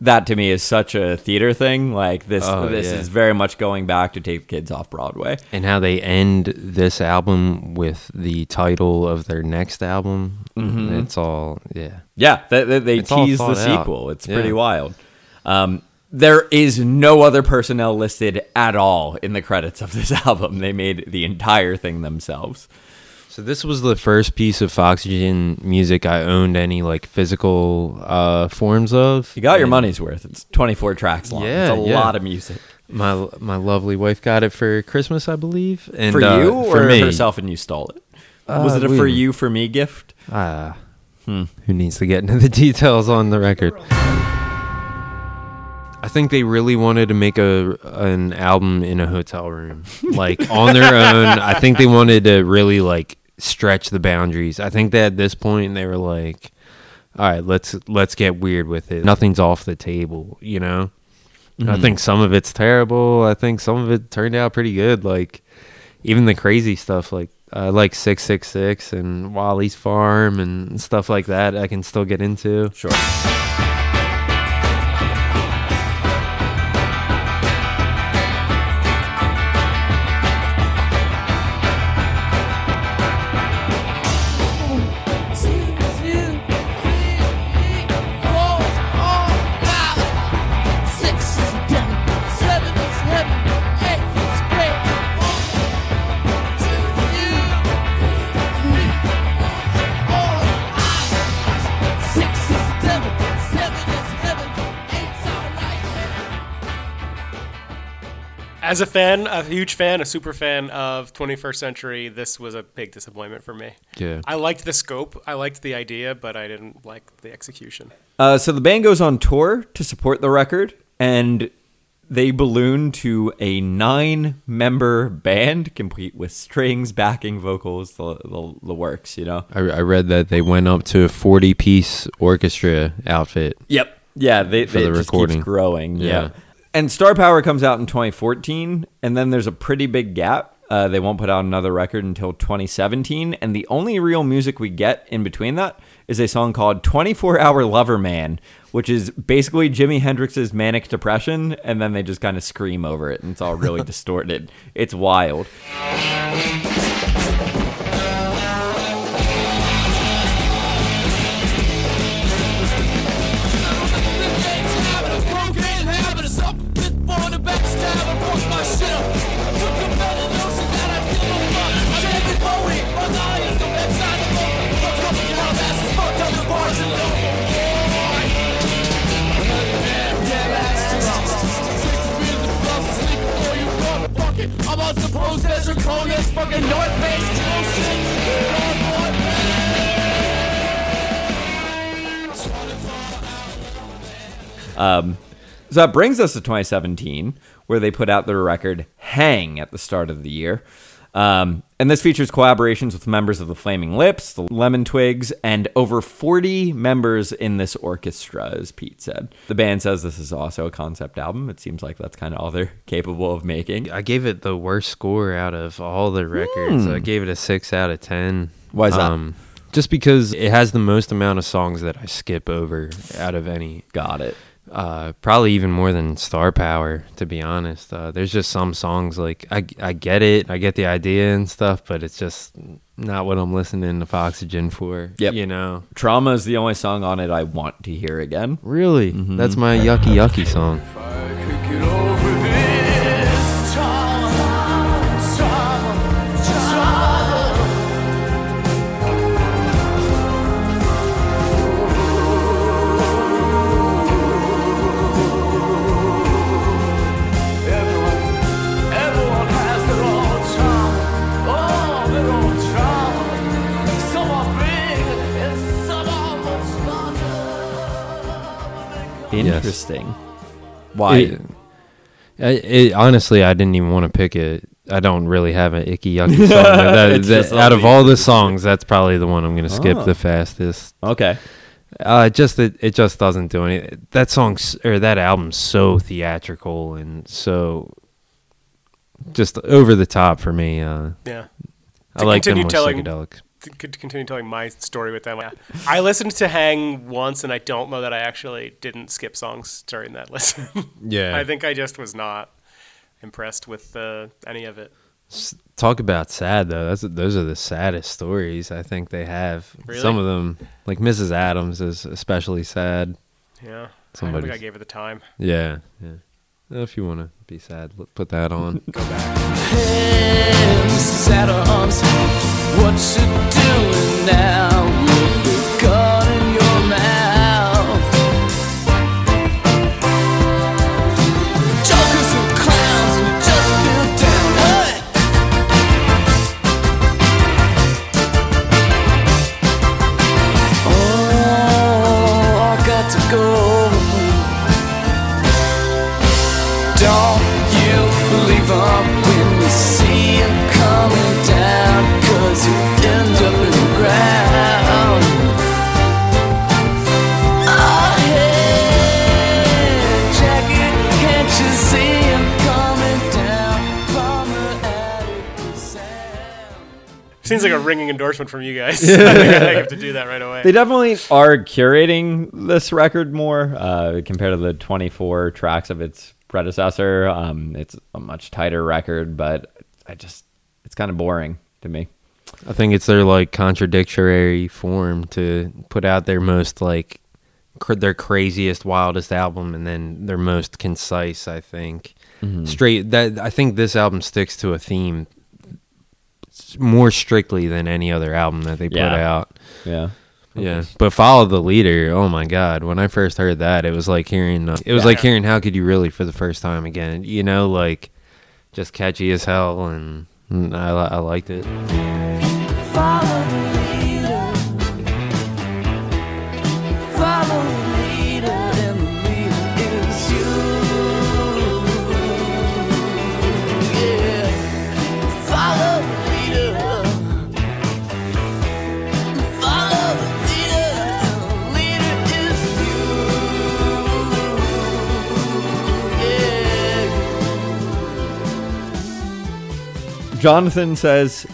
[SPEAKER 1] That to me is such a theater thing. Like this,
[SPEAKER 3] Oh,
[SPEAKER 1] this
[SPEAKER 3] yeah.
[SPEAKER 1] is very much going back to take kids off Broadway.
[SPEAKER 3] And how they end this album with the title of their next album. It's all, yeah.
[SPEAKER 1] Yeah, they, they, they tease the
[SPEAKER 3] thought out.
[SPEAKER 1] sequel. It's
[SPEAKER 3] Yeah.
[SPEAKER 1] pretty wild. Um, there is no other personnel listed at all in the credits of this album. They made the entire thing themselves.
[SPEAKER 3] So this was the first piece of Foxygen music I owned any like physical uh, forms of.
[SPEAKER 1] You got your money's worth. It's 24 tracks long.
[SPEAKER 3] Yeah,
[SPEAKER 1] it's a
[SPEAKER 3] yeah.
[SPEAKER 1] lot of music.
[SPEAKER 3] My my lovely wife got it for Christmas, I believe. And
[SPEAKER 1] for
[SPEAKER 3] uh,
[SPEAKER 1] you
[SPEAKER 3] for
[SPEAKER 1] or
[SPEAKER 3] me.
[SPEAKER 1] herself and you stole it? Was
[SPEAKER 3] Uh,
[SPEAKER 1] it a
[SPEAKER 3] we-
[SPEAKER 1] for you, for me gift?
[SPEAKER 3] Ah, hmm. who needs to get into the details on the record? I think they really wanted to make a an album in a hotel room, like on their own. I think they wanted to really like stretch the boundaries. I think that at this point they were like, "All right, let's let's get weird with it. Nothing's off the table," you know. I think some of it's terrible. I think some of it turned out pretty good. Like even the crazy stuff, like uh, like six six six and Wally's Farm and stuff like that. I can still get into.
[SPEAKER 1] Sure.
[SPEAKER 2] As a fan, a huge fan, a super fan of 21st Century, this was a big disappointment for me.
[SPEAKER 3] Yeah.
[SPEAKER 2] I liked the scope, I liked the idea, but I didn't like the execution.
[SPEAKER 1] Uh, so the band goes on tour to support the record, and they balloon to a nine-member band, complete with strings, backing vocals, the, the, the works. You know.
[SPEAKER 3] I, I read that they went up to a forty piece orchestra outfit.
[SPEAKER 1] Yep. Yeah, they,
[SPEAKER 3] For
[SPEAKER 1] they
[SPEAKER 3] the
[SPEAKER 1] it just
[SPEAKER 3] recording.
[SPEAKER 1] keeps growing. Yeah.
[SPEAKER 3] Yeah.
[SPEAKER 1] And Star Power comes out in 2014, and then there's a pretty big gap. Uh, they won't put out another record until 2017, and the only real music we get in between that is a song called 24 Hour Lover Man, which is basically Jimi Hendrix's Manic Depression, and then they just kind of scream over it, and it's all really distorted. It's wild. So that brings us to 2017, where they put out their record "Hang" at the start of the year. Um, and this features collaborations with members of the Flaming Lips, the Lemon Twigs, and over 40 members in this orchestra, as Pete said. The band says this is also a concept album. It seems like that's kind of all they're capable of making.
[SPEAKER 3] I gave it the worst score out of all the records. I gave it a six out of ten.
[SPEAKER 1] Hmm. Why is that?
[SPEAKER 3] Um, just because it has the most amount of songs that I skip over out of any.
[SPEAKER 1] Got it.
[SPEAKER 3] Uh, probably even more than Star Power, to be honest. Uh, there's just some songs like I, I get it, I get the idea and stuff, but it's just not what I'm listening to Foxygen for.
[SPEAKER 1] Yep.
[SPEAKER 3] You know,
[SPEAKER 1] Trauma is the only song on it I want to hear again.
[SPEAKER 3] really, that's my yucky yucky song.
[SPEAKER 1] Interesting. Why?
[SPEAKER 3] It, it, it- honestly, I didn't even want to pick it. I don't really have an icky yucky song. that- that- out of
[SPEAKER 1] all
[SPEAKER 3] all
[SPEAKER 1] the-
[SPEAKER 3] the songs, that's probably the one I'm going to skip
[SPEAKER 1] Oh.
[SPEAKER 3] the fastest.
[SPEAKER 1] okay.
[SPEAKER 3] Uh, it just it, it just doesn't do any. That song's or that album's so theatrical and so just over the top for me. Uh,
[SPEAKER 2] Yeah.
[SPEAKER 3] I
[SPEAKER 2] To
[SPEAKER 3] like them
[SPEAKER 2] continue
[SPEAKER 3] more
[SPEAKER 2] telling-
[SPEAKER 3] psychedelic.
[SPEAKER 2] To c- to continue telling my story with them. I listened to Hang once, and I don't know that I actually didn't skip songs during that listen.
[SPEAKER 3] Yeah.
[SPEAKER 2] I think I just was not impressed with uh, any of it.
[SPEAKER 3] Talk about sad though. That's those are the saddest stories I think they have.
[SPEAKER 2] Really?
[SPEAKER 3] Some of them, like Mrs. Adams, is especially sad.
[SPEAKER 2] Yeah. I
[SPEAKER 3] Somebody.
[SPEAKER 2] think I gave it the time.
[SPEAKER 3] Yeah, yeah. Well, if you want to be sad, put that on. Go back.
[SPEAKER 5] Hey, Mrs. Adams, what it doing now. With
[SPEAKER 2] Seems like a ringing endorsement from you guys. I think I have to do that right away.
[SPEAKER 1] They definitely are curating this record more uh, compared to the 24 tracks of its predecessor. Um, it's a much tighter record, but I just it's kind of boring to me.
[SPEAKER 3] I think it's their like contradictory form to put out their most like cr- their craziest, wildest album, and then their most concise. I think straight that I think this album sticks to a theme s- more strictly than any other album that they put
[SPEAKER 1] Yeah.
[SPEAKER 3] out.
[SPEAKER 1] Yeah.
[SPEAKER 3] Yeah, but follow the leader. Oh my god! When I first heard that, it was like hearing uh, it was like hearing "How Could You Really" for the first time again. You know, like just catchy as hell, and I, I liked it.
[SPEAKER 5] Follow
[SPEAKER 1] Jonathan says,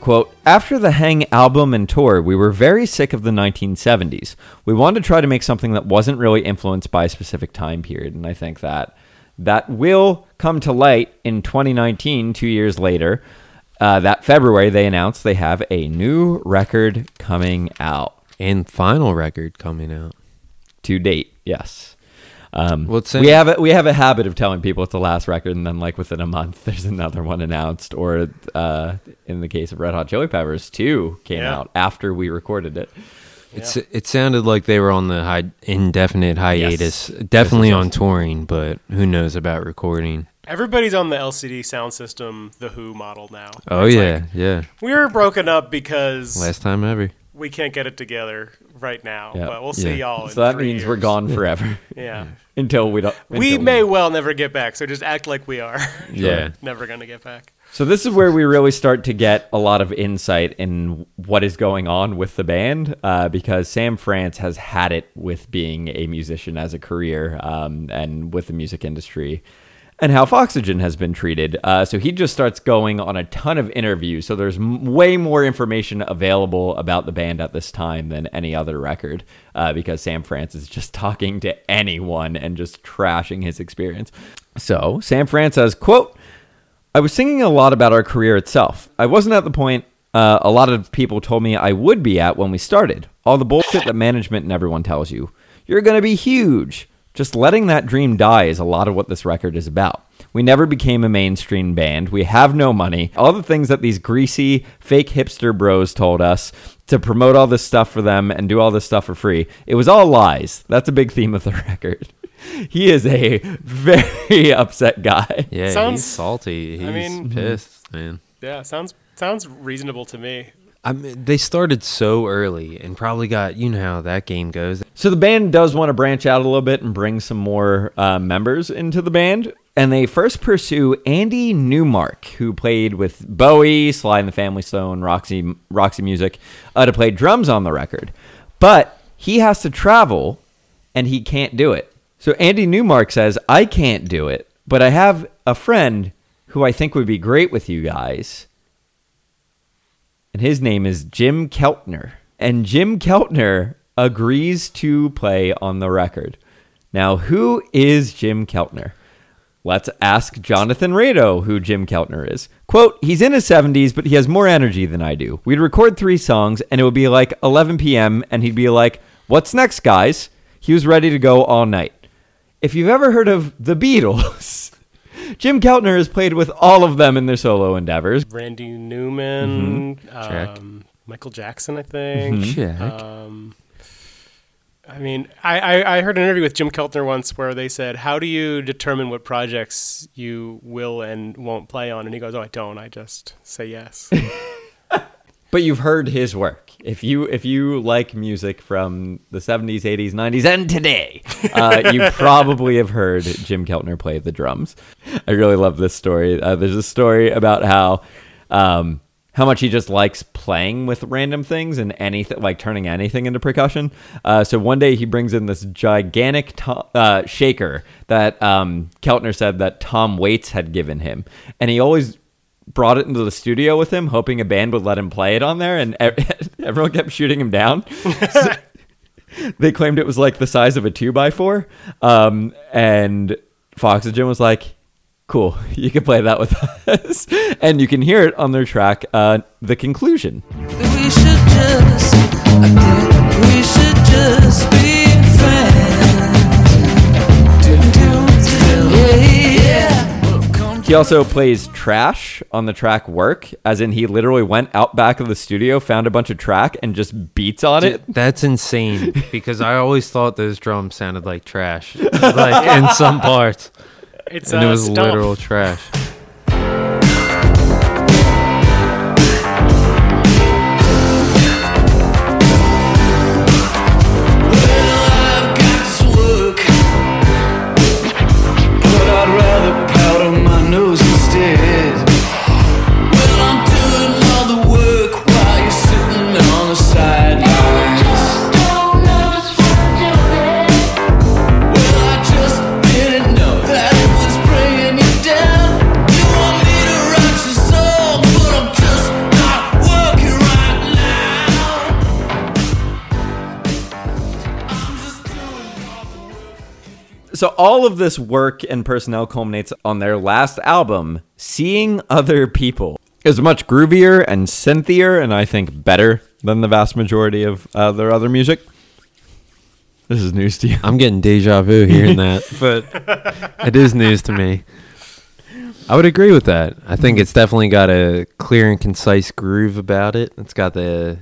[SPEAKER 1] quote, After the Hang album and tour, we were very sick of the 1970s. We wanted to try to make something that wasn't really influenced by a specific time period. And I think that that will come to light in 2019, two years later. Uh, that February, they announced they have a new record coming out
[SPEAKER 3] And final record coming out.
[SPEAKER 1] to date. Yes. Um,
[SPEAKER 3] Well,
[SPEAKER 1] we have a, we have a habit of telling people it's the last record, and then like within a month, there's another one announced. Or uh, in the case of Red Hot Chili Peppers, two came
[SPEAKER 2] Yeah.
[SPEAKER 1] out after we recorded it.
[SPEAKER 3] It's it sounded like they were on the hi- indefinite hiatus. Definitely on touring, but who knows about recording?
[SPEAKER 2] Everybody's on the LCD Soundsystem, the Who model now.
[SPEAKER 3] Oh
[SPEAKER 2] It's
[SPEAKER 3] yeah,
[SPEAKER 2] like,
[SPEAKER 3] yeah.
[SPEAKER 2] we were broken up because
[SPEAKER 3] Last time ever.
[SPEAKER 2] We can't get it together right now.
[SPEAKER 1] Yeah.
[SPEAKER 2] But we'll see
[SPEAKER 3] Yeah.
[SPEAKER 2] y'all.
[SPEAKER 1] So that means we're gone forever
[SPEAKER 2] Yeah.
[SPEAKER 1] until we don't.
[SPEAKER 2] We
[SPEAKER 1] until
[SPEAKER 2] may well never get back, so just act like we are.
[SPEAKER 3] Yeah.
[SPEAKER 2] never gonna get back.
[SPEAKER 1] So this is where we really start to get a lot of insight in what is going on with the band, uh, because Sam France has had it with being a musician as a career, um, and with the music industry, and how Foxygen has been treated. Uh, so he just starts going on a ton of interviews. So there's m- way more information available about the band at this time than any other record, uh, because Sam France is just talking to anyone and just trashing his experience. So Sam France says, "quote." I was thinking a lot about our career itself. I wasn't at the point uh, a lot of people told me I would be at when we started. All the bullshit that management and everyone tells you. You're going to be huge. Just letting that dream die is a lot of what this record is about. We never became a mainstream band. We have no money. All the things that these greasy, fake hipster bros told us to promote all this stuff for them and do all this stuff for free. It was all lies. That's a big theme of the record. He is a very upset guy.
[SPEAKER 3] Yeah,
[SPEAKER 2] Sounds-
[SPEAKER 3] he's salty. He's
[SPEAKER 2] I mean-
[SPEAKER 3] pissed, man.
[SPEAKER 2] Yeah, sounds sounds reasonable to me.
[SPEAKER 3] I mean, they started so early and probably got you know how that game goes.
[SPEAKER 1] So the band does want to branch out a little bit and bring some more uh, members into the band. And they first pursue Andy Newmark, who played with Bowie, Sly and the Family Stone, Roxy, Roxy Music, uh, to play drums on the record. But he has to travel and he can't do it. So Andy Newmark says, I can't do it, but I have a friend who I think would be great with you guys. And his name is Jim Keltner. And Jim Keltner agrees to play on the record. Now, who is Jim Keltner? Let's ask Jonathan Rado who Jim Keltner is. Quote, he's in his 70s, but he has more energy than I do. We'd record three songs, and it would be like 11 p.m., and he'd be like, What's next, guys? He was ready to go all night. if you've ever heard of the Beatles, Jim Keltner has played with all of them in their solo endeavors.
[SPEAKER 2] Randy Newman,
[SPEAKER 3] Check.
[SPEAKER 2] um, Michael Jackson, I think.
[SPEAKER 3] Check.
[SPEAKER 2] Um, I mean, I, I, I heard an interview with Jim Keltner once where they said, "How do you determine what projects you will and won't play on?" And he goes, "Oh, I don't. I just say yes."
[SPEAKER 1] But you've heard his work. If you if you like music from the 70s, 80s, 90s, and today, uh, you probably have heard Jim Keltner play the drums. I really love this story. Uh, there's a story about how um, how much he just likes playing with random things and anything like turning anything into percussion. Uh, so one day he brings in this gigantic to- uh, shaker that um, Keltner said that Tom Waits had given him, and he always brought it into the studio with him, hoping a band would let him play it on there, and everyone kept shooting him down. They claimed it was like the size of a two by four, um, and Foxygen was like, "Cool, you can play that with us," and you can hear it on their track, uh, "The Conclusion."
[SPEAKER 5] We should just, I we should just be
[SPEAKER 1] He also plays trash on the track "Work," as in he literally went out back of the studio, found a bunch of track, and just beats on it.
[SPEAKER 3] That's insane because I always thought those drums sounded like trash, like in some parts,
[SPEAKER 2] It's
[SPEAKER 3] and it was
[SPEAKER 2] stomp.
[SPEAKER 3] literal trash.
[SPEAKER 1] So all of this work and personnel culminates on their last album, "Seeing Other People." Is much groovier and synthier, and I think better than the vast majority of uh, their other music. This is news to you.
[SPEAKER 3] I'm getting deja vu hearing that, but it is news to me. I would agree with that. I think it's definitely got a clear and concise groove about it. It's got the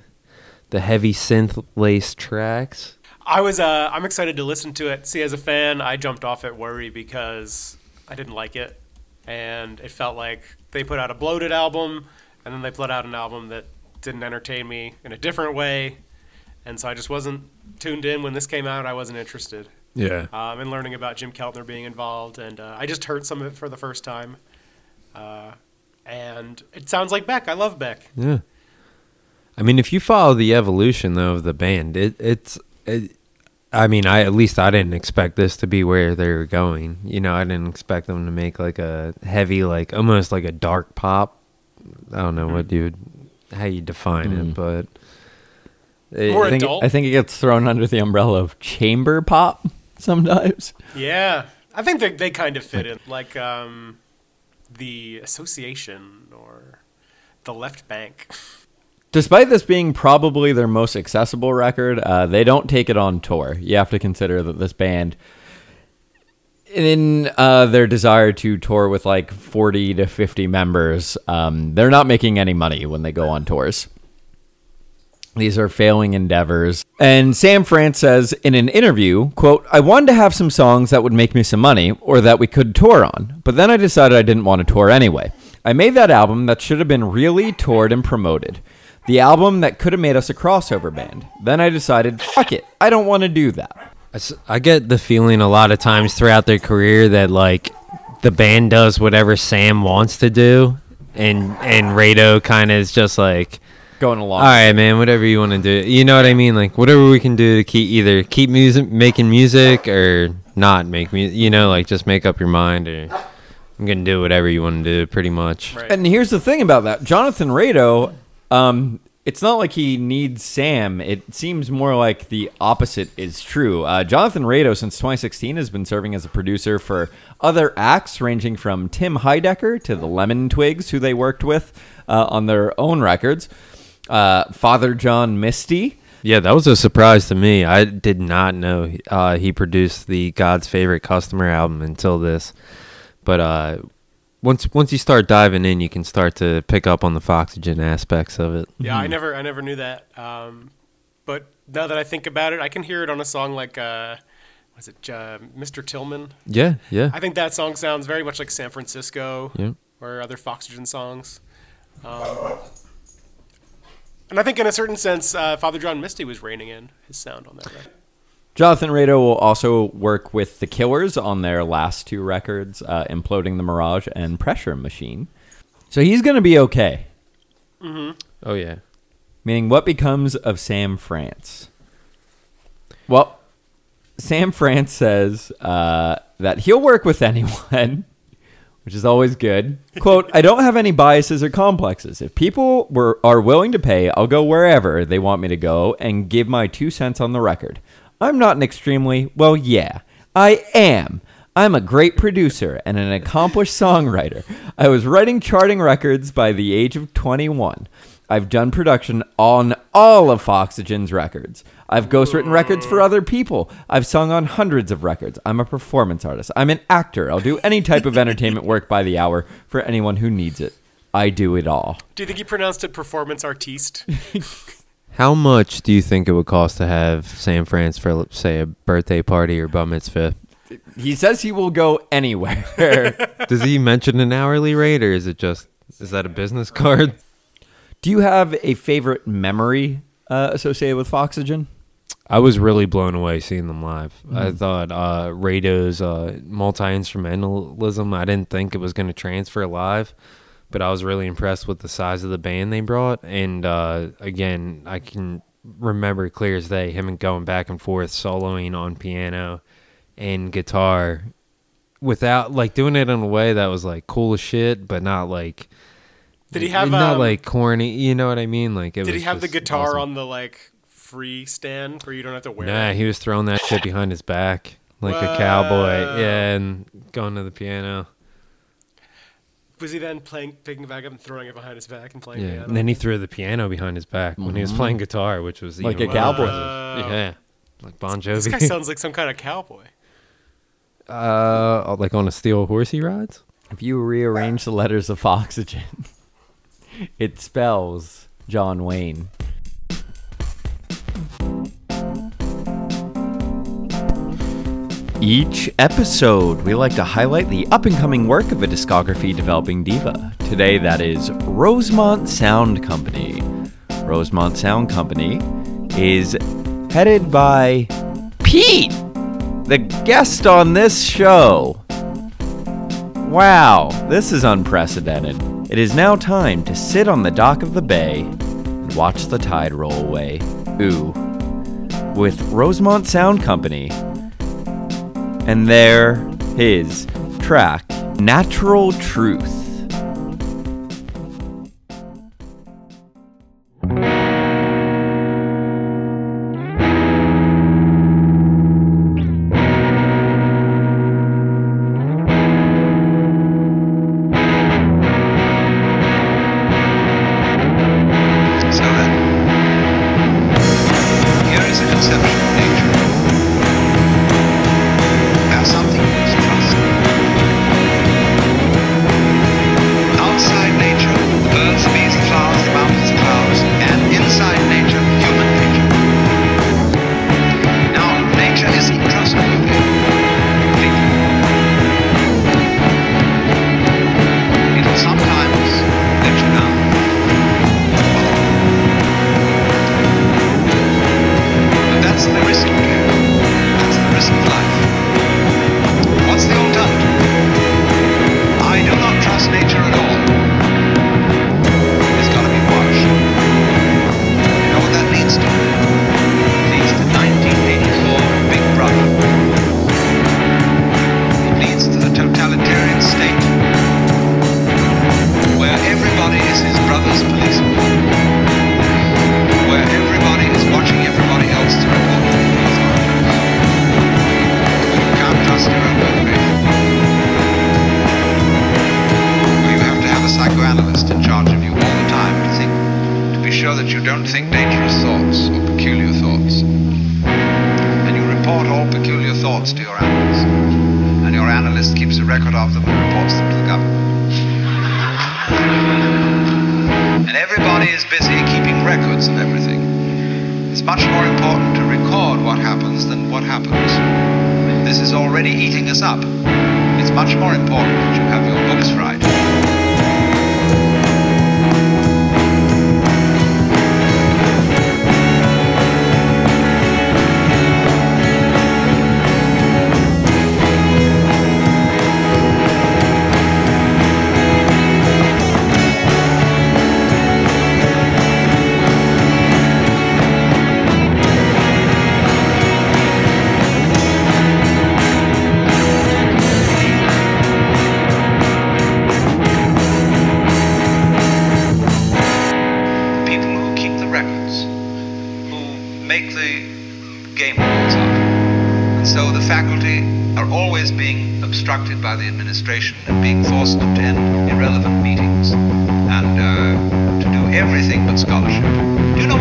[SPEAKER 3] the heavy synth laced tracks.
[SPEAKER 2] I was uh, I'm excited to listen to it. See, as a fan, I jumped off at Worry because I didn't like it, and it felt like they put out a bloated album, and then they put out an album that didn't entertain me in a different way, and so I just wasn't tuned in when this came out. I wasn't interested
[SPEAKER 3] Yeah.
[SPEAKER 2] um, in learning about Jim Keltner being involved, and uh, I just heard some of it for the first time, uh, and it sounds like Beck. I love Beck.
[SPEAKER 3] Yeah. I mean, if you follow the evolution though of the band, it it's it, I mean, I at least I didn't expect this to be where they were going. You know, I didn't expect them to make like a heavy, like almost like a dark pop. I don't know what you would, how you define it, but it-
[SPEAKER 1] I think,
[SPEAKER 2] adult?
[SPEAKER 1] I think it gets thrown under the umbrella of chamber pop sometimes.
[SPEAKER 2] Yeah, I think they they kind of fit in, like um, the Association or the Left Banke.
[SPEAKER 1] Despite this being probably their most accessible record, uh, they don't take it on tour. You have to consider that this band, in uh, their desire to tour with like 40 to 50 members, um, they're not making any money when they go on tours. These are failing endeavors. And Sam France says in an interview, quote, I wanted to have some songs that would make me some money or that we could tour on, but then I decided I didn't want to tour anyway. I made that album that should have been really toured and promoted. The album that could have made us a crossover band. Then I decided, fuck it, I don't want to do that.
[SPEAKER 3] I get the feeling a lot of times throughout their career that like the band does whatever Sam wants to do, and and Rado kind of is just like,
[SPEAKER 1] Going along.
[SPEAKER 3] all right, man, whatever you want to do. You know what I mean? Like whatever we can do to keep either keep music making music or not make music. You know, like just make up your mind or I'm gonna do whatever you want to do, pretty much.
[SPEAKER 2] Right.
[SPEAKER 1] And here's the thing about that Jonathan Rado, um, it's not like he needs Sam. It seems more like the opposite is true. Uh, Jonathan Rado, since 2016, has been serving as a producer for other acts ranging from Tim Heidecker to the Lemon Twigs, who they worked with uh, on their own records, uh, Father John Misty.
[SPEAKER 3] Yeah, that was a surprise to me. I did not know uh, he produced the God's Favorite Customer album until this. But uh, once once you start diving in, you can start to pick up on the Foxygen aspects of it.
[SPEAKER 2] Yeah, I never, I never knew that. Um, but now that I think about it, I can hear it on a song like, uh, was it uh, Mr. Tillman?
[SPEAKER 3] Yeah, yeah.
[SPEAKER 2] I think that song sounds very much like San Francisco
[SPEAKER 3] Yeah.
[SPEAKER 2] or other Foxygen songs. Um, and I think, in a certain sense, uh, Father John Misty was reining in his sound on that record.
[SPEAKER 1] Jonathan Rado will also work with the Killers on their last two records, uh, Imploding the Mirage and Pressure Machine. So he's going to be okay.
[SPEAKER 3] Oh yeah.
[SPEAKER 1] Meaning, what becomes of Sam France? Well, Sam France says uh, that he'll work with anyone, which is always good. Quote, I don't have any biases or complexes. If people were are willing to pay, I'll go wherever they want me to go and give my two cents on the record. I'm not an extremely, well, yeah, I am. I'm a great producer and an accomplished songwriter. I was writing charting records by the age of 21. I've done production on all of Foxygen's records. I've ghostwritten records for other people. I've sung on hundreds of records. I'm a performance artist. I'm an actor. I'll do any type of entertainment work by the hour for anyone who needs it. I do it all.
[SPEAKER 2] Do you think he pronounced it performance artiste?
[SPEAKER 3] How much do you think it would cost to have Sam France for, say, a birthday party or bar mitzvah?
[SPEAKER 1] He says he will go anywhere.
[SPEAKER 3] Does he mention an hourly rate, or is it just is that a business card?
[SPEAKER 1] do you have a favorite memory uh, associated with Foxygen?
[SPEAKER 3] I was really blown away seeing them live. I thought uh, Rado's uh, multi instrumentalism. I didn't think it was going to transfer live, but I was really impressed with the size of the band they brought. And uh, again, I can remember clear as day him going back and forth soloing on piano and guitar without like doing it in a way that was like cool as shit, but not like
[SPEAKER 2] Did he have
[SPEAKER 3] not
[SPEAKER 2] um,
[SPEAKER 3] like corny. You know what I mean? Like it
[SPEAKER 2] Did he have the guitar
[SPEAKER 3] awesome.
[SPEAKER 2] on the like free stand where you don't have to wear
[SPEAKER 3] Nah,
[SPEAKER 2] it?
[SPEAKER 3] he was throwing that shit behind his back like a cowboy. Yeah, and going to the piano.
[SPEAKER 2] Was he then playing, picking it back up and throwing it behind his back and playing
[SPEAKER 3] Yeah,
[SPEAKER 2] piano?
[SPEAKER 3] and then he threw the piano behind his back when he was playing guitar, which was
[SPEAKER 1] Like
[SPEAKER 3] even
[SPEAKER 1] a
[SPEAKER 3] more
[SPEAKER 1] cowboy.
[SPEAKER 3] impressive. Yeah, like Bon Jovi.
[SPEAKER 2] this guy sounds like some kind of cowboy.
[SPEAKER 3] uh, like on a steel horse he rides.
[SPEAKER 1] If you rearrange the letters of oxygen, it spells John Wayne. Each episode, we like to highlight the up and coming work of a discography developing diva. Today, that is Rosemont Sound Company. Rosemont Sound Company is headed by Pete, the guest on this show. Wow, this is unprecedented. It is now time to sit on the dock of the bay and watch the tide roll away. Ooh. With Rosemont Sound Company. And there, his track, Natural Truth.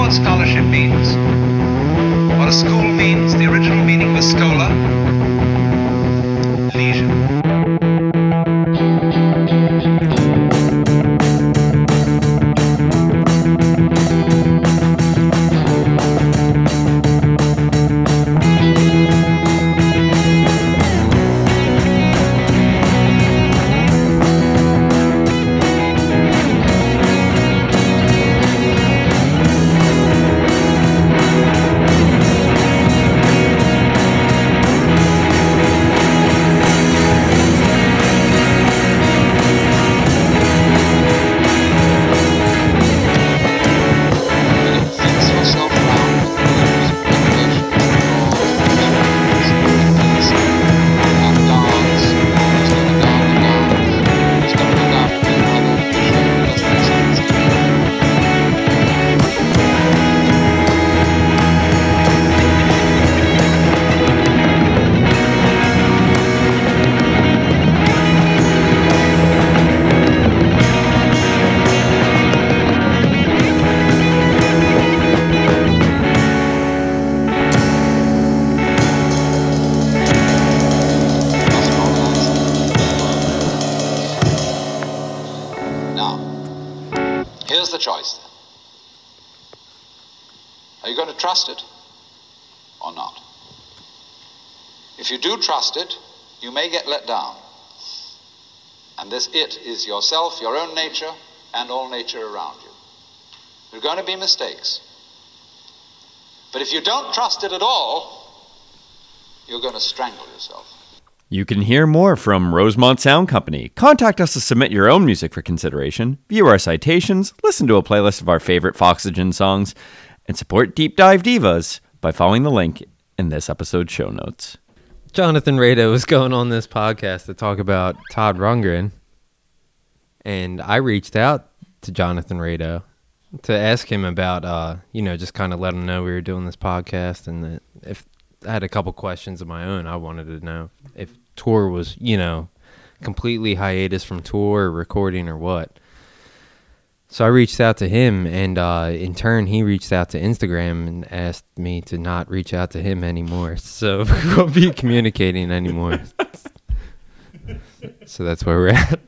[SPEAKER 6] What scholarship means? What a school means? The original meaning was schola. Leisure.
[SPEAKER 7] It is yourself, your own nature, and all nature around you. There are going to be mistakes. But if you don't trust it at all, you're going to strangle yourself.
[SPEAKER 1] You can hear more from Rosemont Sound Company. Contact us to submit your own music for consideration, view our citations, listen to a playlist of our favorite Foxygen songs, and support Deep Dive Divas by following the link in this episode's show notes.
[SPEAKER 3] Jonathan Rado was going on this podcast to talk about Todd Rundgren, and I reached out to Jonathan Rado to ask him about, uh, you know, just kind of let him know we were doing this podcast, and that if I had a couple questions of my own, I wanted to know if tour was, you know, completely hiatus from tour or recording or what. So I reached out to him, and uh, in turn, he reached out to Instagram and asked me to not reach out to him anymore. So we won't be communicating anymore. so that's where we're at.